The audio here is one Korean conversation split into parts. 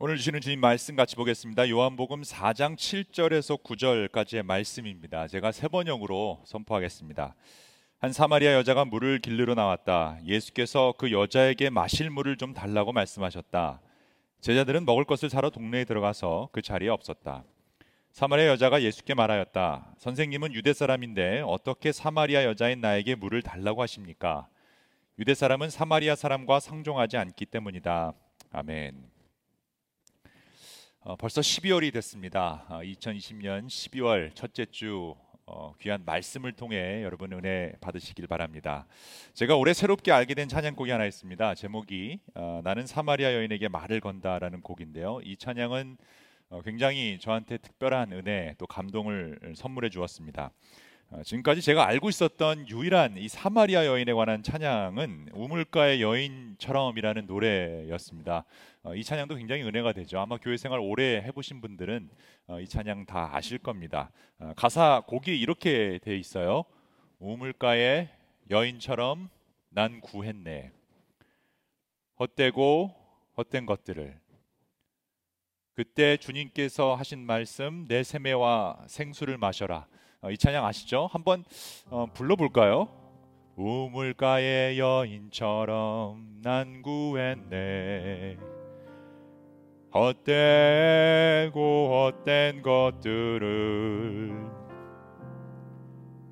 오늘 주시는 주님 말씀 같이 보겠습니다. 요한복음 4장 7절에서 9절까지의 말씀입니다. 제가 세 번역으로 선포하겠습니다. 한 사마리아 여자가 물을 길르러 나왔다. 예수께서 그 여자에게 마실 물을 좀 달라고 말씀하셨다. 제자들은 먹을 것을 사러 동네에 들어가서 그 자리에 없었다. 사마리아 여자가 예수께 말하였다. 선생님은 유대 사람인데 어떻게 사마리아 여자인 나에게 물을 달라고 하십니까? 유대 사람은 사마리아 사람과 상종하지 않기 때문이다. 아멘. 어, 벌써 12월이 됐습니다. 어, 2020년 12월 첫째 주 어, 귀한 말씀을 통해 여러분 은혜 받으시길 바랍니다. 제가 올해 새롭게 알게 된 찬양곡이 하나 있습니다. 제목이 어, 나는 사마리아 여인에게 말을 건다라는 곡인데요. 이 찬양은 어, 굉장히 저한테 특별한 은혜 또 감동을 선물해 주었습니다. 어, 지금까지 제가 알고 있었던 유일한 이 사마리아 여인에 관한 찬양은 우물가의 여인처럼이라는 노래였습니다. 어, 이 찬양도 굉장히 은혜가 되죠. 아마 교회 생활 오래 해보신 분들은 어, 이 찬양 다 아실 겁니다. 가사 곡이 이렇게 돼 있어요. 우물가의 여인처럼 난 구했네. 헛되고 헛된 것들을 그때 주님께서 하신 말씀 내 세매와 생수를 마셔라. 어, 이 찬양 아시죠? 한번 어, 불러볼까요? 우물가의 여인처럼 난 구했네 헛되고 헛된 것들을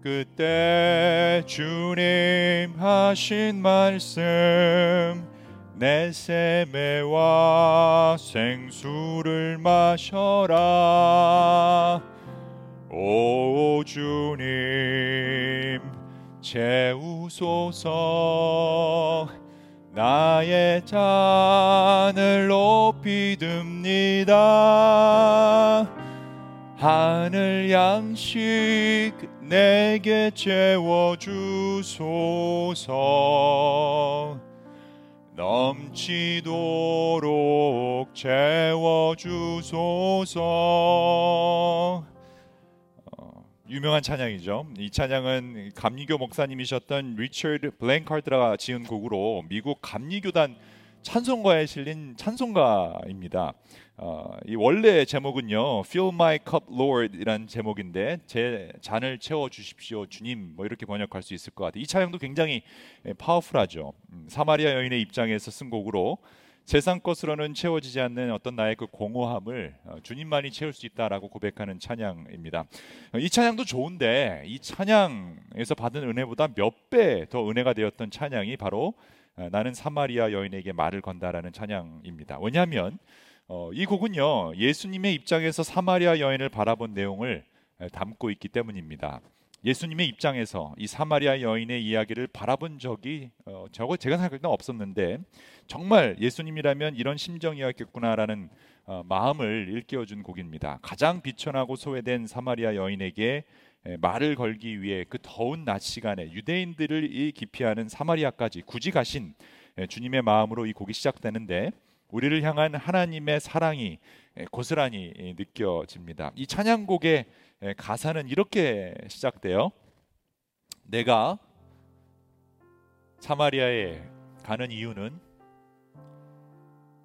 그때 주님 하신 말씀 내 세매와 생수를 마셔라 오 주님 채우소서. 나의 잔을 높이 듭니다. 하늘 양식 내게 채워 주소서. 넘치도록 채워 주소서 유명한 찬양이죠. 이 찬양은 감리교 목사님이셨던 리처드 블랭카드가 지은 곡으로 미국 감리교단 찬송가에 실린 찬송가입니다. 어, 이 원래 제목은요, Fill My Cup, Lord이란 제목인데 제 잔을 채워 주십시오, 주님. 뭐 이렇게 번역할 수 있을 것 같아요. 이 찬양도 굉장히 파워풀하죠. 음, 사마리아 여인의 입장에서 쓴 곡으로 세상 것으로는 채워지지 않는 어떤 나의 그 공허함을 어, 주님만이 채울 수 있다라고 고백하는 찬양입니다. 이 찬양도 좋은데 이 찬양에서 받은 은혜보다 몇 배 더 은혜가 되었던 찬양이 바로 어, 나는 사마리아 여인에게 말을 건다라는 찬양입니다. 왜냐하면 어, 이 곡은요 예수님의 입장에서 사마리아 여인을 바라본 내용을 담고 있기 때문입니다. 예수님의 입장에서 이 사마리아 여인의 이야기를 바라본 적이 어, 저거 제가 생각할 때는 없었는데 정말 예수님이라면 이런 심정이었겠구나라는 어, 마음을 일깨워준 곡입니다. 가장 비천하고 소외된 사마리아 여인에게 에, 말을 걸기 위해 그 더운 낮 시간에 유대인들을 이 기피하는 사마리아까지 굳이 가신 에, 주님의 마음으로 이 곡이 시작되는데 우리를 향한 하나님의 사랑이 에, 고스란히 느껴집니다. 이 찬양곡의 예, 가사는 이렇게 시작돼요. 내가 사마리아에 가는 이유는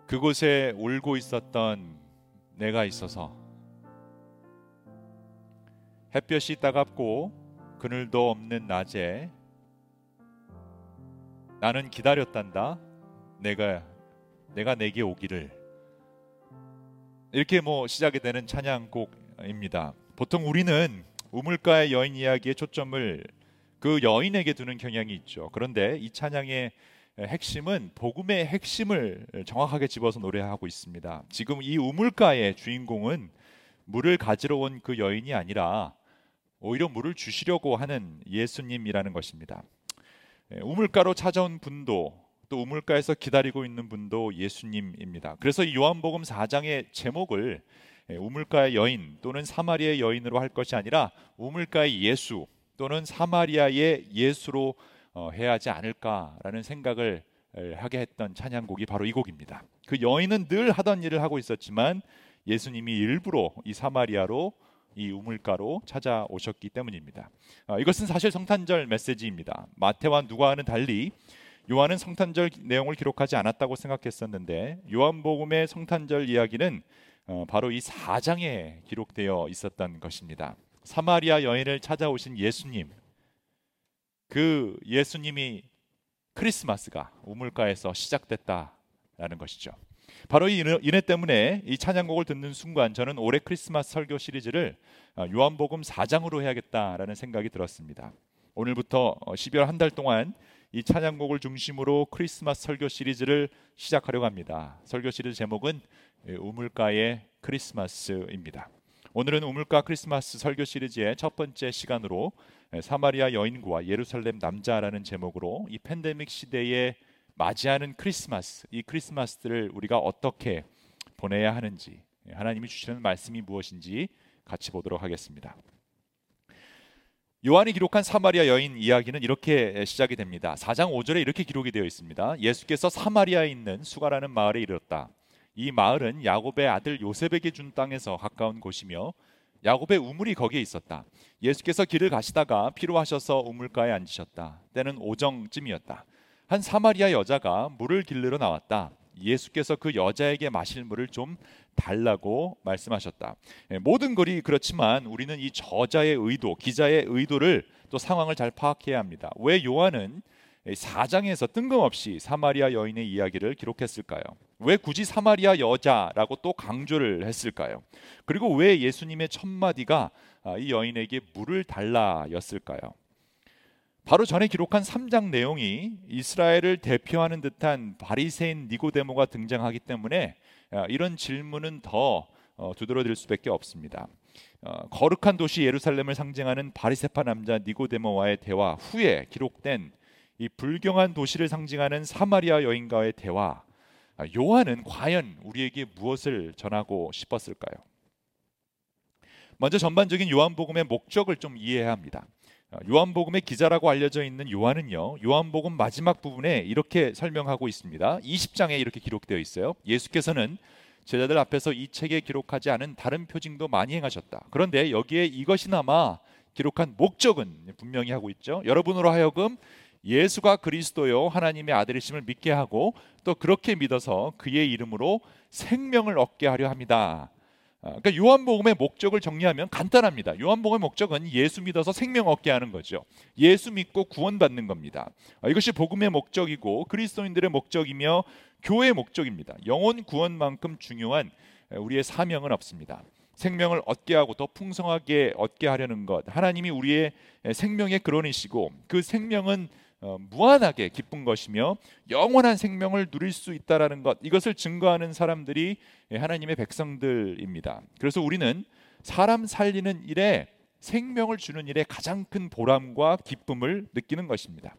그곳에 울고 있었던 내가 있어서 햇볕이 따갑고 그늘도 없는 낮에 나는 기다렸단다. 내가 내가 내게 오기를 이렇게 뭐 시작이 되는 찬양곡입니다. 보통 우리는 우물가의 여인 이야기에 초점을 그 여인에게 두는 경향이 있죠. 그런데 이 찬양의 핵심은 복음의 핵심을 정확하게 집어서 노래하고 있습니다. 지금 이 우물가의 주인공은 물을 가지러 온 그 여인이 아니라 오히려 물을 주시려고 하는 예수님이라는 것입니다. 우물가로 찾아온 분도 또 우물가에서 기다리고 있는 분도 예수님입니다. 그래서 이 요한복음 4장의 제목을 예, 우물가의 여인 또는 사마리아의 여인으로 할 것이 아니라 우물가의 예수 또는 사마리아의 예수로 어, 해야 하지 않을까라는 생각을 하게 했던 찬양곡이 바로 이 곡입니다. 그 여인은 늘 하던 일을 하고 있었지만 예수님이 일부러 이 사마리아로 이 우물가로 찾아오셨기 때문입니다. 아, 이것은 사실 성탄절 메시지입니다. 마태와 누가와는 달리 요한은 성탄절 내용을 기록하지 않았다고 생각했었는데 요한복음의 성탄절 이야기는 어, 바로 이 4장에 기록되어 있었던 것입니다. 사마리아 여인을 찾아오신 예수님, 그 예수님이 크리스마스가 우물가에서 시작됐다라는 것이죠. 바로 이 인해 때문에 이 찬양곡을 듣는 순간 저는 올해 크리스마스 설교 시리즈를 어, 요한복음 4장으로 해야겠다라는 생각이 들었습니다. 오늘부터 12월 어, 한달 동안 이 찬양곡을 중심으로 크리스마스 설교 시리즈를 시작하려고 합니다. 설교 시리즈 제목은 예, 우물가의 크리스마스입니다. 오늘은 우물가 크리스마스 설교 시리즈의 첫 번째 시간으로 예, 사마리아 여인과 예루살렘 남자라는 제목으로 이 팬데믹 시대에 맞이하는 크리스마스, 이 크리스마스를 우리가 어떻게 보내야 하는지 예, 하나님이 주시는 말씀이 무엇인지 같이 보도록 하겠습니다. 요한이 기록한 사마리아 여인 이야기는 이렇게 시작이 됩니다. 4장 5절에 이렇게 기록이 되어 있습니다. 예수께서 사마리아에 있는 수가라는 마을에 이르렀다. 이 마을은 야곱의 아들 요셉에게 준 땅에서 가까운 곳이며 야곱의 우물이 거기에 있었다. 예수께서 길을 가시다가 피로하셔서 우물가에 앉으셨다. 때는 오정쯤이었다. 한 사마리아 여자가 물을 길르러 나왔다. 예수께서 그 여자에게 마실 물을 좀 달라고 말씀하셨다. 예, 모든 글이 그렇지만 우리는 이 저자의 의도, 기자의 의도를 또 상황을 잘 파악해야 합니다. 왜 요한은 4장에서 뜬금없이 사마리아 여인의 이야기를 기록했을까요? 왜 굳이 사마리아 여자라고 또 강조를 했을까요? 그리고 왜 예수님의 첫 마디가 아, 이 여인에게 물을 달라였을까요? 바로 전에 기록한 3장 내용이 이스라엘을 대표하는 듯한 바리새인 니고데모가 등장하기 때문에 아, 이런 질문은 더 어, 두드러질 수밖에 없습니다. 어, 거룩한 도시 예루살렘을 상징하는 바리세파 남자 니고데모와의 대화 후에 기록된 이 불경한 도시를 상징하는 사마리아 여인과의 대화 아, 요한은 과연 우리에게 무엇을 전하고 싶었을까요? 먼저 전반적인 요한복음의 목적을 좀 이해해야 합니다. 어, 요한복음의 기자라고 알려져 있는 요한은요. 요한복음 마지막 부분에 이렇게 설명하고 있습니다. 20장에 이렇게 기록되어 있어요. 예수께서는 제자들 앞에서 이 책에 기록하지 않은 다른 표징도 많이 행하셨다. 그런데 여기에 이것이나마 기록한 목적은 분명히 하고 있죠. 여러분으로 하여금 예수가 그리스도요 하나님의 아들이심을 믿게 하고 또 그렇게 믿어서 그의 이름으로 생명을 얻게 하려 합니다. 아, 그러니까 요한복음의 목적을 정리하면 간단합니다. 요한복음의 목적은 예수 믿어서 생명 얻게 하는 거죠. 예수 믿고 구원받는 겁니다. 아, 이것이 복음의 목적이고 그리스도인들의 목적이며 교회의 목적입니다. 영혼 구원만큼 중요한 우리의 사명은 없습니다. 생명을 얻게 하고 더 풍성하게 얻게 하려는 것. 하나님이 우리의 생명의 근원이시고 그 생명은 어, 무한하게 기쁜 것이며 영원한 생명을 누릴 수 있다라는 것 이것을 증거하는 사람들이 하나님의 백성들입니다. 그래서 우리는 사람 살리는 일에 생명을 주는 일에 가장 큰 보람과 기쁨을 느끼는 것입니다.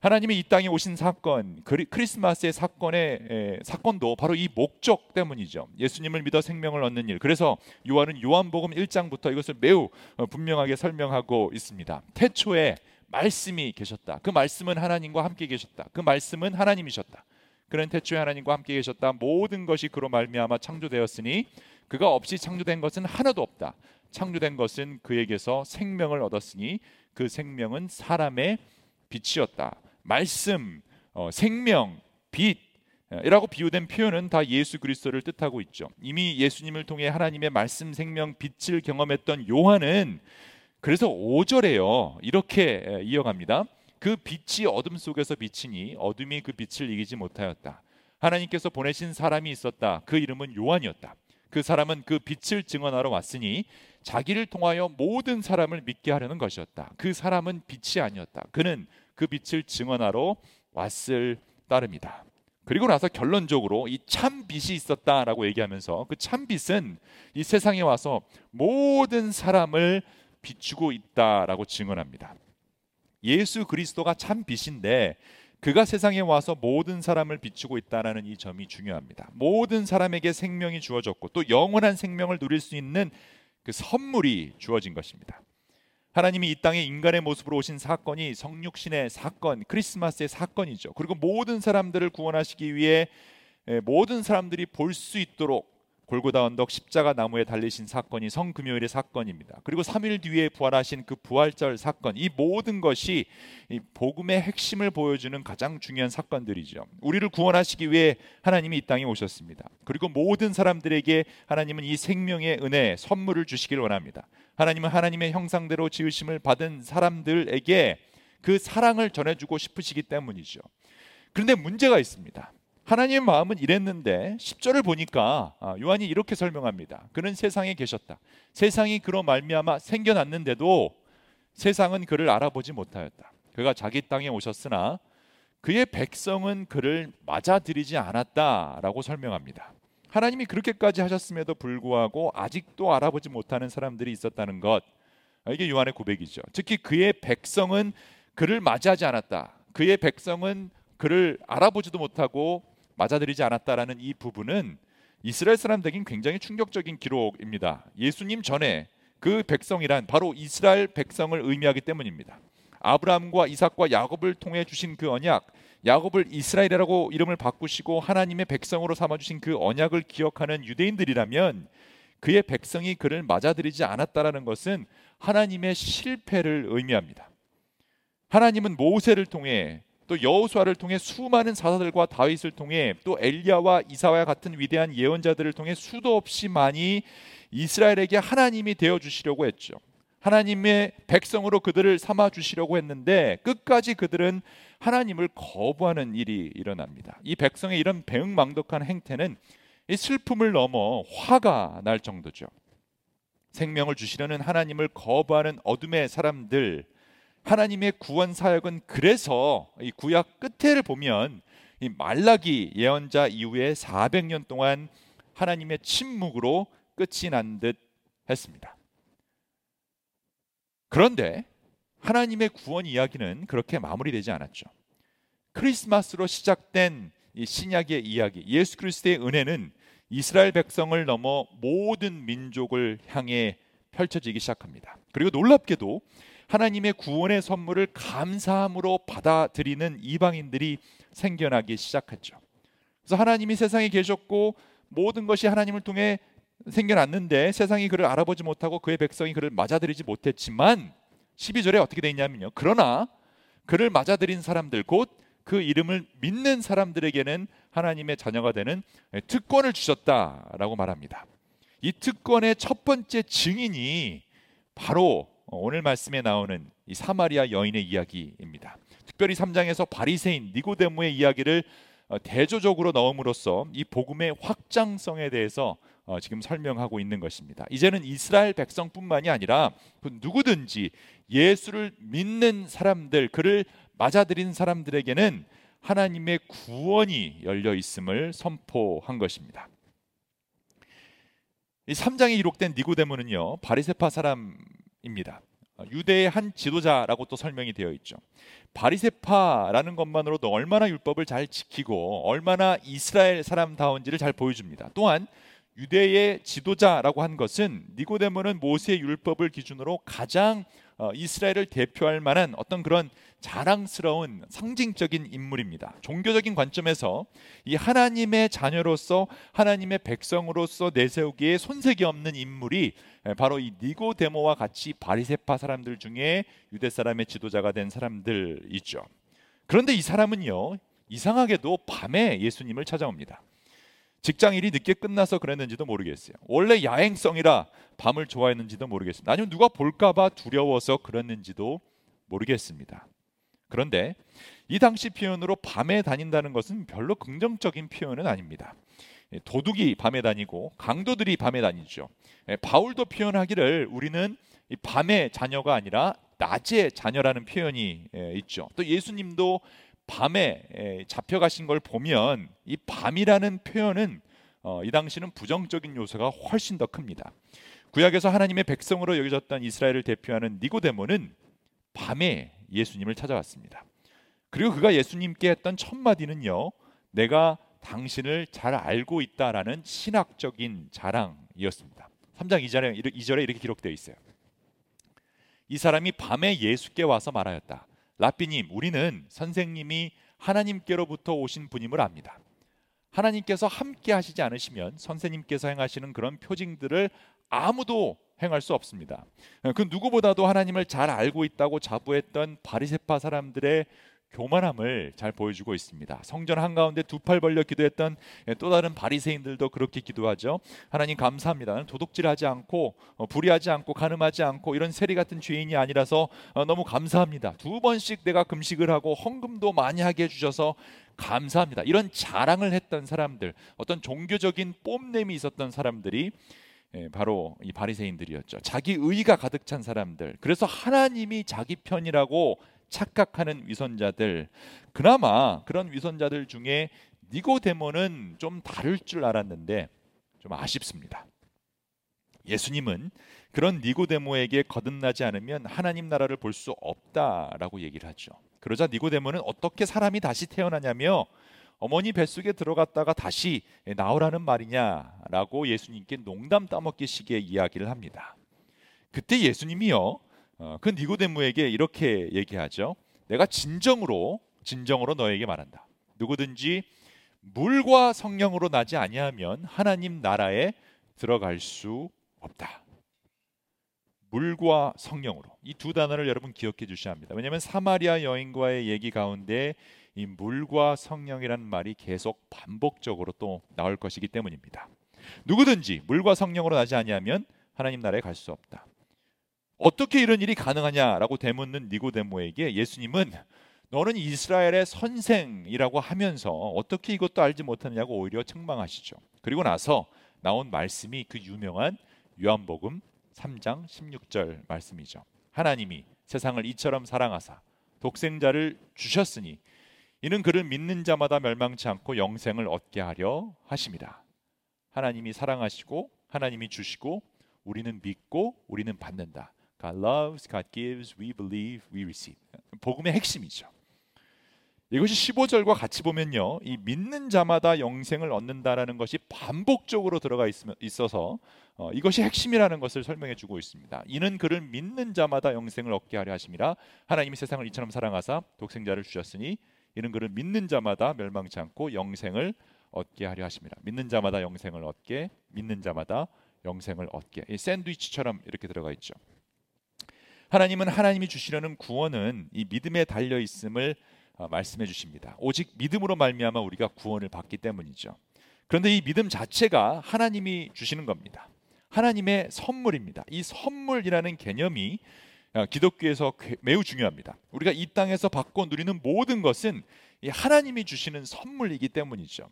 하나님이 이 땅에 오신 사건, 크리스마스의 사건의 에, 사건도 바로 이 목적 때문이죠. 예수님을 믿어 생명을 얻는 일. 그래서 요한은 요한복음 1장부터 이것을 매우 어, 분명하게 설명하고 있습니다. 태초에 말씀이 계셨다. 그 말씀은 하나님과 함께 계셨다. 그 말씀은 하나님이셨다. 그는 태초에 하나님과 함께 계셨다. 모든 것이 그로 말미암아 창조되었으니 그가 없이 창조된 것은 하나도 없다. 창조된 것은 그에게서 생명을 얻었으니 그 생명은 사람의 빛이었다. 말씀, 어, 생명, 빛 이라고 비유된 표현은 다 예수 그리스도를 뜻하고 있죠. 이미 예수님을 통해 하나님의 말씀, 생명, 빛을 경험했던 요한은 그래서 5절에요. 이렇게 이어갑니다. 그 빛이 어둠 속에서 비치니 어둠이 그 빛을 이기지 못하였다. 하나님께서 보내신 사람이 있었다. 그 이름은 요한이었다. 그 사람은 그 빛을 증언하러 왔으니 자기를 통하여 모든 사람을 믿게 하려는 것이었다. 그 사람은 빛이 아니었다. 그는 그 빛을 증언하러 왔을 따름이다. 그리고 나서 결론적으로 이 참 빛이 있었다라고 얘기하면서 그 참 빛은 이 세상에 와서 모든 사람을 비추고 있다라고 증언합니다. 예수 그리스도가 참 빛인데 그가 세상에 와서 모든 사람을 비추고 있다라는 이 점이 중요합니다. 모든 사람에게 생명이 주어졌고 또 영원한 생명을 누릴 수 있는 그 선물이 주어진 것입니다. 하나님이 이 땅에 인간의 모습으로 오신 사건이 성육신의 사건, 크리스마스의 사건이죠. 그리고 모든 사람들을 구원하시기 위해 모든 사람들이 볼 수 있도록 골고다 언덕 십자가 나무에 달리신 사건이 성금요일의 사건입니다. 그리고 3일 뒤에 부활하신 그 부활절 사건, 이 모든 것이 이 복음의 핵심을 보여주는 가장 중요한 사건들이죠. 우리를 구원하시기 위해 하나님이 이 땅에 오셨습니다. 그리고 모든 사람들에게 하나님은 이 생명의 은혜 선물을 주시길 원합니다. 하나님은 하나님의 형상대로 지으심을 받은 사람들에게 그 사랑을 전해주고 싶으시기 때문이죠. 그런데 문제가 있습니다. 하나님의 마음은 이랬는데 10절을 보니까 아, 요한이 이렇게 설명합니다. 그는 세상에 계셨다. 세상이 그로 말미암아 생겨났는데도 세상은 그를 알아보지 못하였다. 그가 자기 땅에 오셨으나 그의 백성은 그를 맞아들이지 않았다라고 설명합니다. 하나님이 그렇게까지 하셨음에도 불구하고 아직도 알아보지 못하는 사람들이 있었다는 것. 아, 이게 요한의 고백이죠. 특히 그의 백성은 그를 맞이하지 않았다. 그의 백성은 그를 알아보지도 못하고 맞아들이지 않았다라는 이 부분은 이스라엘 사람들에겐 굉장히 충격적인 기록입니다. 예수님 전에 그 백성이란 바로 이스라엘 백성을 의미하기 때문입니다. 아브라함과 이삭과 야곱을 통해 주신 그 언약, 야곱을 이스라엘이라고 이름을 바꾸시고 하나님의 백성으로 삼아 주신 그 언약을 기억하는 유대인들이라면 그의 백성이 그를 맞아들이지 않았다라는 것은 하나님의 실패를 의미합니다. 하나님은 모세를 통해 또 여호수아를 통해 수많은 사사들과 다윗을 통해 또 엘리야와 이사와 같은 위대한 예언자들을 통해 수도 없이 많이 이스라엘에게 하나님이 되어 주시려고 했죠. 하나님의 백성으로 그들을 삼아 주시려고 했는데 끝까지 그들은 하나님을 거부하는 일이 일어납니다. 이 백성의 이런 배응망덕한 행태는 이 슬픔을 넘어 화가 날 정도죠. 생명을 주시려는 하나님을 거부하는 어둠의 사람들 하나님의 구원 사역은 그래서 이 구약 끝에를 보면 이 말라기 예언자 이후에 400년 동안 하나님의 침묵으로 끝이 난 듯 했습니다. 그런데 하나님의 구원 이야기는 그렇게 마무리되지 않았죠. 크리스마스로 시작된 이 신약의 이야기, 예수 그리스도의 은혜는 이스라엘 백성을 넘어 모든 민족을 향해 펼쳐지기 시작합니다. 그리고 놀랍게도 하나님의 구원의 선물을 감사함으로 받아들이는 이방인들이 생겨나기 시작했죠. 그래서 하나님이 세상에 계셨고 모든 것이 하나님을 통해 생겨났는데 세상이 그를 알아보지 못하고 그의 백성이 그를 맞아들이지 못했지만 12절에 어떻게 되어 있냐면요. 그러나 그를 맞아들인 사람들 곧 그 이름을 믿는 사람들에게는 하나님의 자녀가 되는 특권을 주셨다라고 말합니다. 이 특권의 첫 번째 증인이 바로 어, 오늘 말씀에 나오는 이 사마리아 여인의 이야기입니다. 특별히 3장에서 바리새인 니고데모의 이야기를 어, 대조적으로 넣음으로써 이 복음의 확장성에 대해서 어, 지금 설명하고 있는 것입니다. 이제는 이스라엘 백성뿐만이 아니라 그 누구든지 예수를 믿는 사람들, 그를 맞아들인 사람들에게는 하나님의 구원이 열려 있음을 선포한 것입니다. 이 3장에 기록된 니고데모는요 바리세파 사람 입니다. 어, 유대의 한 지도자라고 또 설명이 되어 있죠. 바리세파라는 것만으로도 얼마나 율법을 잘 지키고 얼마나 이스라엘 사람다운지를 잘 보여줍니다. 또한 유대의 지도자라고 한 것은 니고데모는 모세의 율법을 기준으로 가장 어, 이스라엘을 대표할 만한 어떤 그런 자랑스러운 상징적인 인물입니다. 종교적인 관점에서 이 하나님의 자녀로서 하나님의 백성으로서 내세우기에 손색이 없는 인물이 바로 이 니고데모와 같이 바리세파 사람들 중에 유대 사람의 지도자가 된 사람들이죠. 그런데 이 사람은요 이상하게도 밤에 예수님을 찾아옵니다. 직장 일이 늦게 끝나서 그랬는지도 모르겠어요. 원래 야행성이라 밤을 좋아했는지도 모르겠습니다. 아니면 누가 볼까봐 두려워서 그랬는지도 모르겠습니다. 그런데 이 당시 표현으로 밤에 다닌다는 것은 별로 긍정적인 표현은 아닙니다. 예, 도둑이 밤에 다니고 강도들이 밤에 다니죠. 예, 바울도 표현하기를 우리는 밤의 자녀가 아니라 낮의 자녀라는 표현이 예, 있죠. 또 예수님도 밤에 잡혀가신 걸 보면 이 밤이라는 표현은 어, 이 당시는 부정적인 요소가 훨씬 더 큽니다. 구약에서 하나님의 백성으로 여겨졌던 이스라엘을 대표하는 니고데모는 밤에 예수님을 찾아왔습니다. 그리고 그가 예수님께 했던 첫 마디는요. 내가 당신을 잘 알고 있다라는 신학적인 자랑이었습니다. 3장 2절에, 2절에 이렇게 기록되어 있어요. 이 사람이 밤에 예수께 와서 말하였다. 라삐님, 우리는 선생님이 하나님께로부터 오신 분임을 압니다. 하나님께서 함께 하시지 않으시면 선생님께서 행하시는 그런 표징들을 아무도 행할 수 없습니다. 그 누구보다도 하나님을 잘 알고 있다고 자부했던 바리세파 사람들의 교만함을 잘 보여주고 있습니다. 성전 한가운데 두 팔 벌려 기도했던 또 다른 바리새인들도 그렇게 기도하죠. 하나님 감사합니다. 도둑질하지 않고 어, 불의하지 않고 가늠하지 않고 이런 세리 같은 죄인이 아니라서 어, 너무 감사합니다. 두 번씩 내가 금식을 하고 헌금도 많이 하게 해 주셔서 감사합니다. 이런 자랑을 했던 사람들, 어떤 종교적인 뽐냄이 있었던 사람들이 예, 바로 이 바리새인들이었죠. 자기 의가 가득 찬 사람들. 그래서 하나님이 자기 편이라고 착각하는 위선자들. 그나마 그런 위선자들 중에 니고데모는 좀 다를 줄 알았는데 좀 아쉽습니다. 예수님은 그런 니고데모에게 거듭나지 않으면 하나님 나라를 볼 수 없다라고 얘기를 하죠. 그러자 니고데모는 어떻게 사람이 다시 태어나냐며 어머니 뱃속에 들어갔다가 다시 나오라는 말이냐라고 예수님께 농담 따먹기식의 이야기를 합니다. 그때 예수님이요 어, 그 니고데모에게 이렇게 얘기하죠. 내가 진정으로 진정으로 너에게 말한다. 누구든지 물과 성령으로 나지 아니하면 하나님 나라에 들어갈 수 없다. 물과 성령으로 이 두 단어를 여러분 기억해 주셔야 합니다. 왜냐하면 사마리아 여인과의 얘기 가운데 이 물과 성령이라는 말이 계속 반복적으로 또 나올 것이기 때문입니다. 누구든지 물과 성령으로 나지 아니하면 하나님 나라에 갈 수 없다. 어떻게 이런 일이 가능하냐라고 되묻는 니고데모에게 예수님은 너는 이스라엘의 선생이라고 하면서 어떻게 이것도 알지 못하느냐고 오히려 책망하시죠. 그리고 나서 나온 말씀이 그 유명한 요한복음 3장 16절 말씀이죠. 하나님이 세상을 이처럼 사랑하사 독생자를 주셨으니 이는 그를 믿는 자마다 멸망치 않고 영생을 얻게 하려 하심이라. 하나님이 사랑하시고 하나님이 주시고 우리는 믿고 우리는 받는다. God loves, God gives, we believe, we receive. 복음의 핵심이죠. 이것이 15절과 같이 보면요. 이 믿는 자마다 영생을 얻는다라는 것이 반복적으로 들어가 있어서 어, 이것이 핵심이라는 것을 설명해 주고 있습니다. 이는 그를 믿는 자마다 영생을 얻게 하려 하심이라 하나님이 세상을 이처럼 사랑하사 독생자를 주셨으니 이는 그를 믿는 자마다 멸망치 않고 영생을 얻게 하려 하심이라. 믿는 자마다 영생을 얻게, 믿는 자마다 영생을 얻게. 이 샌드위치처럼 이렇게 들어가 있죠. 하나님은 하나님이 주시려는 구원은 이 믿음에 달려 있음을 어, 말씀해 주십니다. 오직 믿음으로 말미암아 우리가 구원을 받기 때문이죠. 그런데 이 믿음 자체가 하나님이 주시는 겁니다. 하나님의 선물입니다. 이 선물이라는 개념이 어, 기독교에서 매우 중요합니다. 우리가 이 땅에서 받고 누리는 모든 것은 하나님이 주시는 선물이기 때문이죠.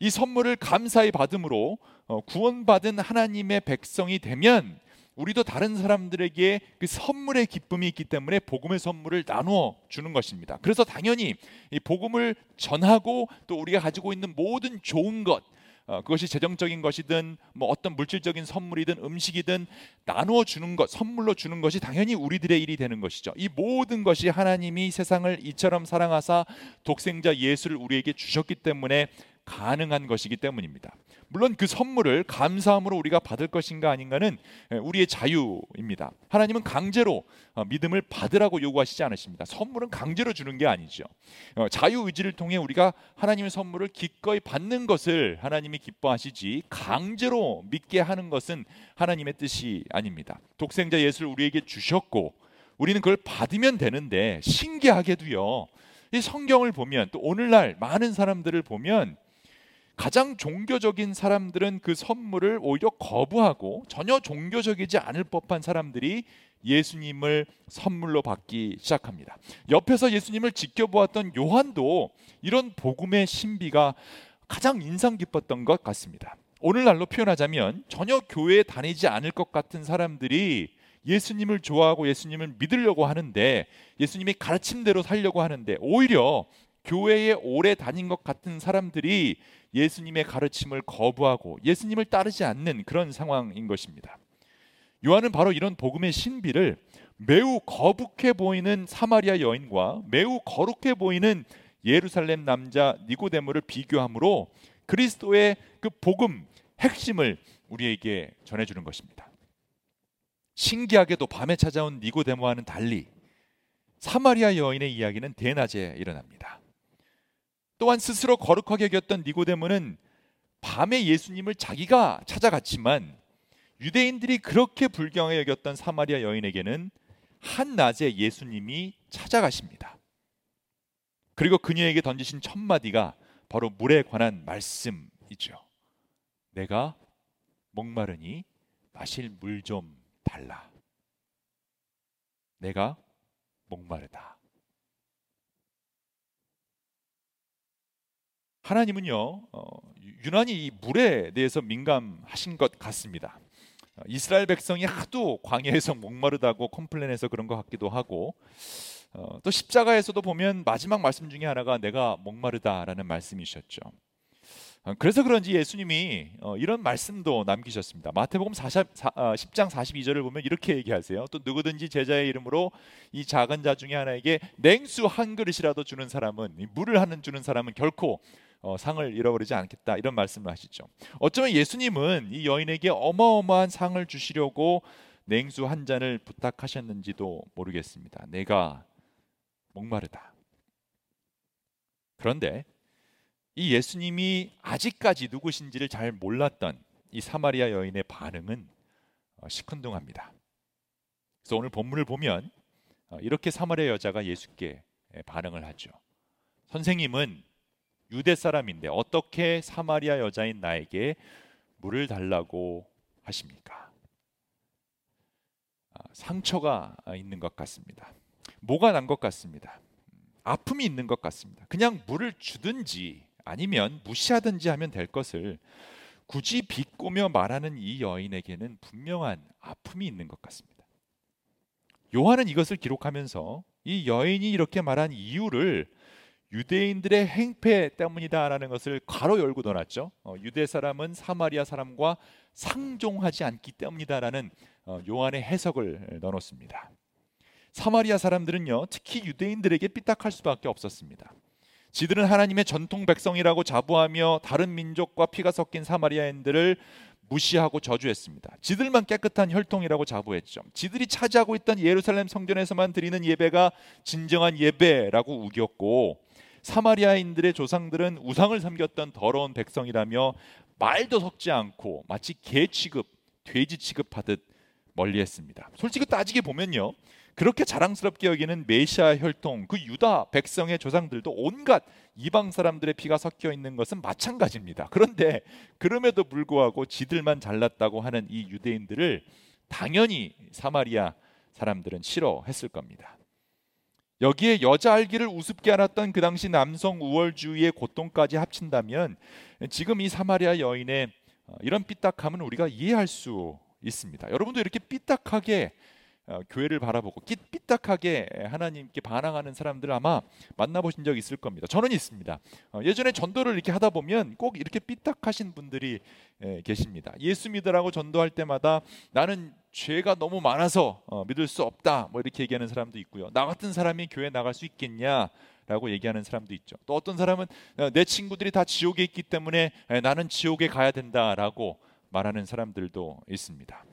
이 선물을 감사히 받음으로 어, 구원받은 하나님의 백성이 되면 우리도 다른 사람들에게 그 선물의 기쁨이 있기 때문에 복음의 선물을 나누어 주는 것입니다. 그래서 당연히 이 복음을 전하고 또 우리가 가지고 있는 모든 좋은 것 어, 그것이 재정적인 것이든 뭐 어떤 물질적인 선물이든 음식이든 나누어 주는 것, 선물로 주는 것이 당연히 우리들의 일이 되는 것이죠. 이 모든 것이 하나님이 세상을 이처럼 사랑하사 독생자 예수를 우리에게 주셨기 때문에 가능한 것이기 때문입니다. 물론 그 선물을 감사함으로 우리가 받을 것인가 아닌가는 우리의 자유입니다. 하나님은 강제로 어, 믿음을 받으라고 요구하시지 않으십니다. 선물은 강제로 주는 게 아니죠. 어, 자유 의지를 통해 우리가 하나님의 선물을 기꺼이 받는 것을 하나님이 기뻐하시지 강제로 믿게 하는 것은 하나님의 뜻이 아닙니다. 독생자 예수를 우리에게 주셨고 우리는 그걸 받으면 되는데 신기하게도요. 이 성경을 보면 또 오늘날 많은 사람들을 보면 가장 종교적인 사람들은 그 선물을 오히려 거부하고 전혀 종교적이지 않을 법한 사람들이 예수님을 선물로 받기 시작합니다. 옆에서 예수님을 지켜보았던 요한도 이런 복음의 신비가 가장 인상 깊었던 것 같습니다. 오늘날로 표현하자면 전혀 교회에 다니지 않을 것 같은 사람들이 예수님을 좋아하고 예수님을 믿으려고 하는데 예수님이 가르침대로 살려고 하는데 오히려 교회에 오래 다닌 것 같은 사람들이 예수님의 가르침을 거부하고 예수님을 따르지 않는 그런 상황인 것입니다. 요한은 바로 이런 복음의 신비를 매우 거북해 보이는 사마리아 여인과 매우 거룩해 보이는 예루살렘 남자 니고데모를 비교함으로 그리스도의 그 복음 핵심을 우리에게 전해 주는 것입니다. 신기하게도 밤에 찾아온 니고데모와는 달리 사마리아 여인의 이야기는 대낮에 일어납니다. 또한 스스로 거룩하게 여겼던 니고데모는 밤에 예수님을 자기가 찾아갔지만 유대인들이 그렇게 불경하게 여겼던 사마리아 여인에게는 한낮에 예수님이 찾아가십니다. 그리고 그녀에게 던지신 첫 마디가 바로 물에 관한 말씀이죠. 내가 목마르니 마실 물 좀 달라. 내가 목마르다. 하나님은요 어, 유난히 이 물에 대해서 민감하신 것 같습니다. 어, 이스라엘 백성이 하도 광야에서 목마르다고 컴플레인해서 그런 것 같기도 하고 어, 또 십자가에서도 보면 마지막 말씀 중에 하나가 내가 목마르다라는 말씀이셨죠. 어, 그래서 그런지 예수님이 어, 이런 말씀도 남기셨습니다. 마태복음 40, 10장 42절을 보면 이렇게 얘기하세요. 또 누구든지 제자의 이름으로 이 작은 자 중에 하나에게 냉수 한 그릇이라도 주는 사람은 물을 하는 주는 사람은 결코 어, 상을 잃어버리지 않겠다 이런 말씀을 하시죠. 어쩌면 예수님은 이 여인에게 어마어마한 상을 주시려고 냉수 한 잔을 부탁하셨는지도 모르겠습니다. 내가 목마르다. 그런데 이 예수님이 아직까지 누구신지를 잘 몰랐던 이 사마리아 여인의 반응은 어, 시큰둥합니다. 그래서 오늘 본문을 보면 어, 이렇게 사마리아 여자가 예수께 반응을 하죠. 선생님은 유대 사람인데 어떻게 사마리아 여자인 나에게 물을 달라고 하십니까? 아, 상처가 있는 것 같습니다. 뭐가 난 것 같습니다. 아픔이 있는 것 같습니다. 그냥 물을 주든지 아니면 무시하든지 하면 될 것을 굳이 비꼬며 말하는 이 여인에게는 분명한 아픔이 있는 것 같습니다. 요한은 이것을 기록하면서 이 여인이 이렇게 말한 이유를 유대인들의 행패 때문이다라는 것을 괄호 열고 넣어놨죠. 어, 유대 사람은 사마리아 사람과 상종하지 않기 때문이다라는 어, 요한의 해석을 넣어놓습니다. 사마리아 사람들은요, 특히 유대인들에게 삐딱할 수밖에 없었습니다. 지들은 하나님의 전통 백성이라고 자부하며 다른 민족과 피가 섞인 사마리아인들을 무시하고 저주했습니다. 지들만 깨끗한 혈통이라고 자부했죠. 지들이 차지하고 있던 예루살렘 성전에서만 드리는 예배가 진정한 예배라고 우겼고 사마리아인들의 조상들은 우상을 섬겼던 더러운 백성이라며 말도 섞지 않고 마치 개 취급, 돼지 취급하듯 멀리했습니다. 솔직히 따지게 보면요. 그렇게 자랑스럽게 여기는 메시아 혈통 그 유다 백성의 조상들도 온갖 이방 사람들의 피가 섞여 있는 것은 마찬가지입니다. 그런데 그럼에도 불구하고 지들만 잘났다고 하는 이 유대인들을 당연히 사마리아 사람들은 싫어했을 겁니다. 여기에 여자 알기를 우습게 알았던 그 당시 남성 우월주의의 고통까지 합친다면 지금 이 사마리아 여인의 어, 이런 삐딱함은 우리가 이해할 수 있습니다. 여러분도 이렇게 삐딱하게 어, 교회를 바라보고 삐딱하게 하나님께 반항하는 사람들 아마 만나보신 적 있을 겁니다. 저는 있습니다. 어, 예전에 전도를 이렇게 하다 보면 꼭 이렇게 삐딱하신 분들이 계십니다. 예수 믿으라고 전도할 때마다 나는 죄가 너무 많아서 어, 믿을 수 없다. 뭐 이렇게 얘기하는 사람도 있고요. 나 같은 사람이 교회 나갈 수 있겠냐? 라고 얘기하는 사람도 있죠. 또 어떤 사람은 내 친구들이 다 지옥에 있기 때문에 나는 지옥에 가야 된다라고 말하는 사람들도 있습니다.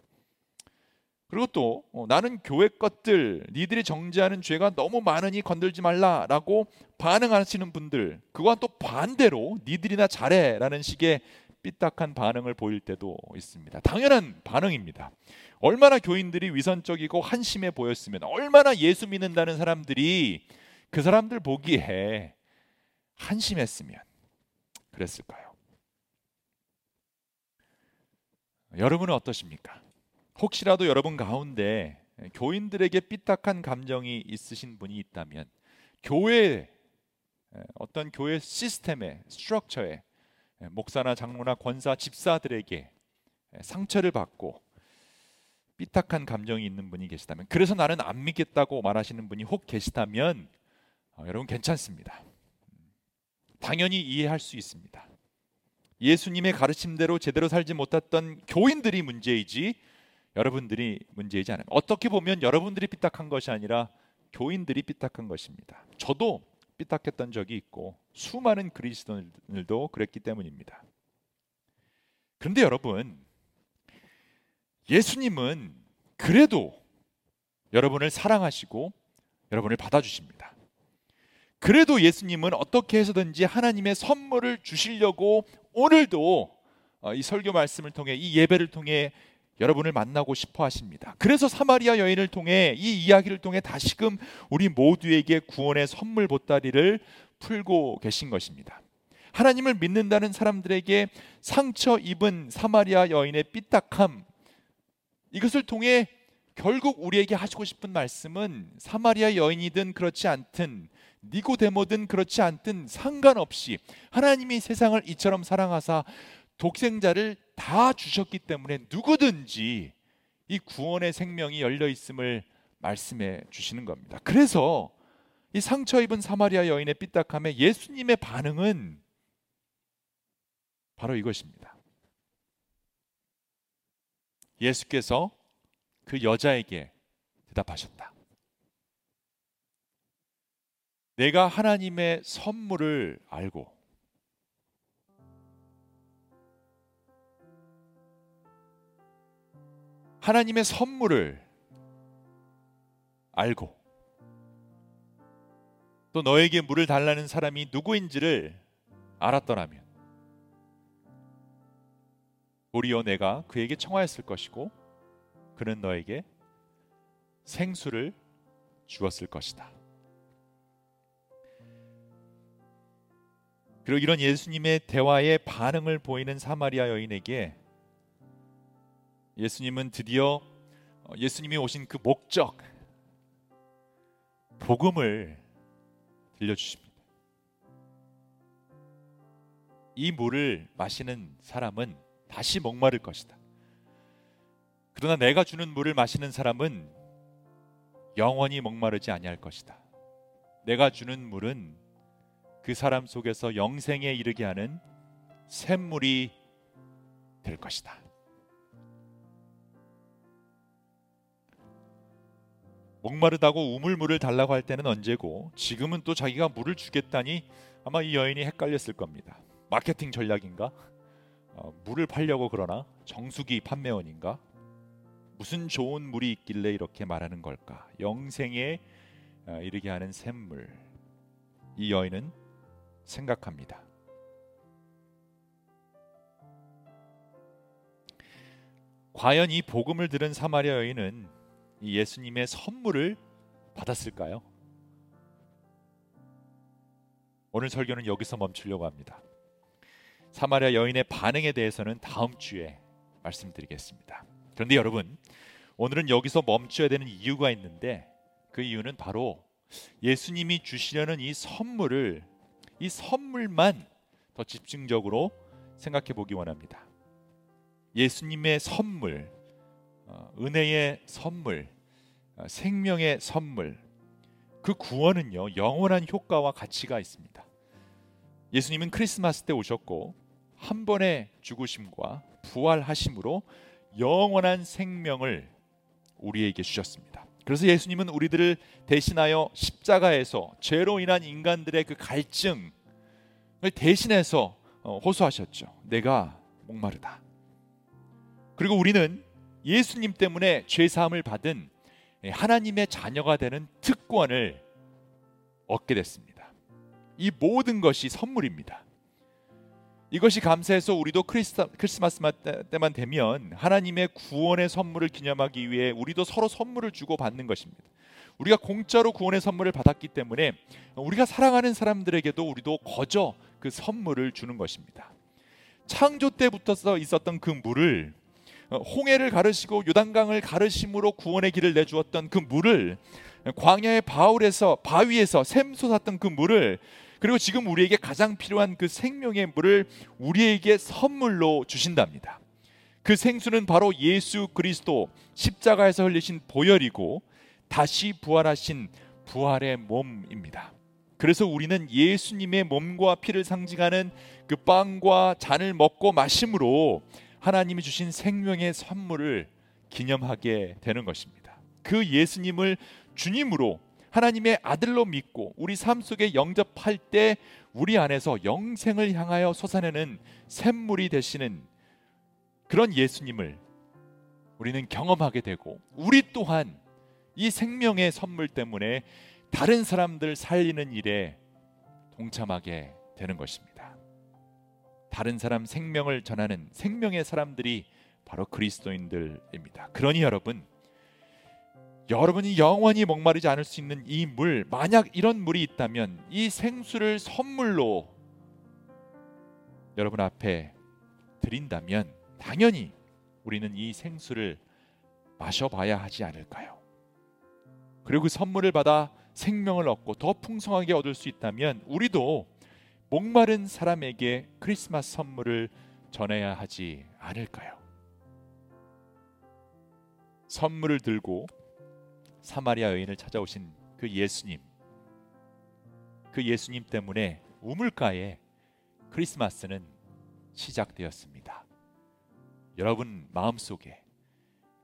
그리고 또 어, 나는 교회 것들 니들이 정죄하는 죄가 너무 많으니 건들지 말라라고 반응하시는 분들 그와 또 반대로 니들이나 잘해라는 식의 삐딱한 반응을 보일 때도 있습니다. 당연한 반응입니다. 얼마나 교인들이 위선적이고 한심해 보였으면 얼마나 예수 믿는다는 사람들이 그 사람들 보기에 한심했으면 그랬을까요? 여러분은 어떠십니까? 혹시라도 여러분 가운데 교인들에게 삐딱한 감정이 있으신 분이 있다면 교회 어떤 교회 시스템에 스트럭처에 목사나 장로나 권사 집사들에게 상처를 받고 삐딱한 감정이 있는 분이 계시다면 그래서 나는 안 믿겠다고 말하시는 분이 혹 계시다면 어, 여러분 괜찮습니다. 당연히 이해할 수 있습니다. 예수님의 가르침대로 제대로 살지 못했던 교인들이 문제이지 여러분들이 문제이지 않아요. 어떻게 보면 여러분들이 삐딱한 것이 아니라 교인들이 삐딱한 것입니다. 저도 삐딱했던 적이 있고 수많은 그리스도인들도 그랬기 때문입니다. 그런데 여러분 예수님은 그래도 여러분을 사랑하시고 여러분을 받아주십니다. 그래도 예수님은 어떻게 해서든지 하나님의 선물을 주시려고 오늘도 어, 이 설교 말씀을 통해 이 예배를 통해 여러분을 만나고 싶어 하십니다. 그래서 사마리아 여인을 통해 이 이야기를 통해 다시금 우리 모두에게 구원의 선물 보따리를 풀고 계신 것입니다. 하나님을 믿는다는 사람들에게 상처 입은 사마리아 여인의 삐딱함 이것을 통해 결국 우리에게 하시고 싶은 말씀은 사마리아 여인이든 그렇지 않든 니고데모든 그렇지 않든 상관없이 하나님이 세상을 이처럼 사랑하사 독생자를 다 주셨기 때문에 누구든지 이 구원의 생명이 열려 있음을 말씀해 주시는 겁니다. 그래서 이 상처 입은 사마리아 여인의 삐딱함에 예수님의 반응은 바로 이것입니다. 예수께서 그 여자에게 대답하셨다. 내가 하나님의 선물을 알고 하나님의 선물을 알고 또 너에게 물을 달라는 사람이 누구인지를 알았더라면 도리어 내가 그에게 청하였을 것이고 그는 너에게 생수를 주었을 것이다. 그리고 이런 예수님의 대화에 반응을 보이는 사마리아 여인에게 예수님은 드디어 어, 예수님이 오신 그 목적 복음을 들려주십니다. 이 물을 마시는 사람은 다시 목마를 것이다. 그러나 내가 주는 물을 마시는 사람은 영원히 목마르지 아니할 것이다. 내가 주는 물은 그 사람 속에서 영생에 이르게 하는 샘물이 될 것이다. 목마르다고 우물물을 달라고 할 때는 언제고 지금은 또 자기가 물을 주겠다니 아마 이 여인이 헷갈렸을 겁니다. 마케팅 전략인가? 어, 물을 팔려고 그러나 정수기 판매원인가? 무슨 좋은 물이 있길래 이렇게 말하는 걸까? 영생에 어, 이르게 하는 샘물. 이 여인은 생각합니다. 과연 이 복음을 들은 사마리아 여인은 이 예수님의 선물을 받았을까요? 오늘 설교는 여기서 멈추려고 합니다. 사마리아 여인의 반응에 대해서는 다음 주에 말씀드리겠습니다. 그런데 여러분, 오늘은 여기서 멈춰야 되는 이유가 있는데 그 이유는 바로 예수님이 주시려는 이 선물을 이 선물만 더 집중적으로 생각해 보기 원합니다. 예수님의 선물, 어, 은혜의 선물, 어, 생명의 선물, 그 구원은요 영원한 효과와 가치가 있습니다. 예수님은 크리스마스 때 오셨고 한 번의 죽으심과 부활하심으로 영원한 생명을 우리에게 주셨습니다. 그래서 예수님은 우리들을 대신하여 십자가에서 죄로 인한 인간들의 그 갈증을 대신해서 어, 호소하셨죠. 내가 목마르다. 그리고 우리는 예수님 때문에 죄 사함을 받은 하나님의 자녀가 되는 특권을 얻게 됐습니다. 이 모든 것이 선물입니다. 이것이 감사해서 우리도 크리스마스 때만 되면 하나님의 구원의 선물을 기념하기 위해 우리도 서로 선물을 주고 받는 것입니다. 우리가 공짜로 구원의 선물을 받았기 때문에 우리가 사랑하는 사람들에게도 우리도 거저 그 선물을 주는 것입니다. 창조 때부터 있었던 그 물을 홍해를 가르시고 요단강을 가르심으로 구원의 길을 내주었던 그 물을 광야의 바울에서 바위에서 샘솟았던 그 물을 그리고 지금 우리에게 가장 필요한 그 생명의 물을 우리에게 선물로 주신답니다. 그 생수는 바로 예수 그리스도 십자가에서 흘리신 보혈이고 다시 부활하신 부활의 몸입니다. 그래서 우리는 예수님의 몸과 피를 상징하는 그 빵과 잔을 먹고 마심으로 하나님이 주신 생명의 선물을 기념하게 되는 것입니다. 그 예수님을 주님으로 하나님의 아들로 믿고 우리 삶 속에 영접할 때 우리 안에서 영생을 향하여 솟아내는 샘물이 되시는 그런 예수님을 우리는 경험하게 되고 우리 또한 이 생명의 선물 때문에 다른 사람들 살리는 일에 동참하게 되는 것입니다. 다른 사람 생명을 전하는 생명의 사람들이 바로 그리스도인들입니다. 그러니 여러분 여러분이 영원히 목마르지 않을 수 있는 이 물, 만약 이런 물이 있다면 이 생수를 선물로 여러분 앞에 드린다면 당연히 우리는 이 생수를 마셔봐야 하지 않을까요? 그리고 그 선물을 받아 생명을 얻고 더 풍성하게 얻을 수 있다면 우리도 목마른 사람에게 크리스마스 선물을 전해야 하지 않을까요? 선물을 들고 사마리아 여인을 찾아오신 그 예수님, 그 예수님 때문에 우물가에 크리스마스는 시작되었습니다. 여러분 마음속에,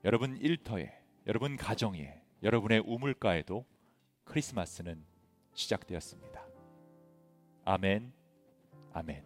여러분 일터에, 여러분 가정에, 여러분의 우물가에도 크리스마스는 시작되었습니다. 아멘, 아멘.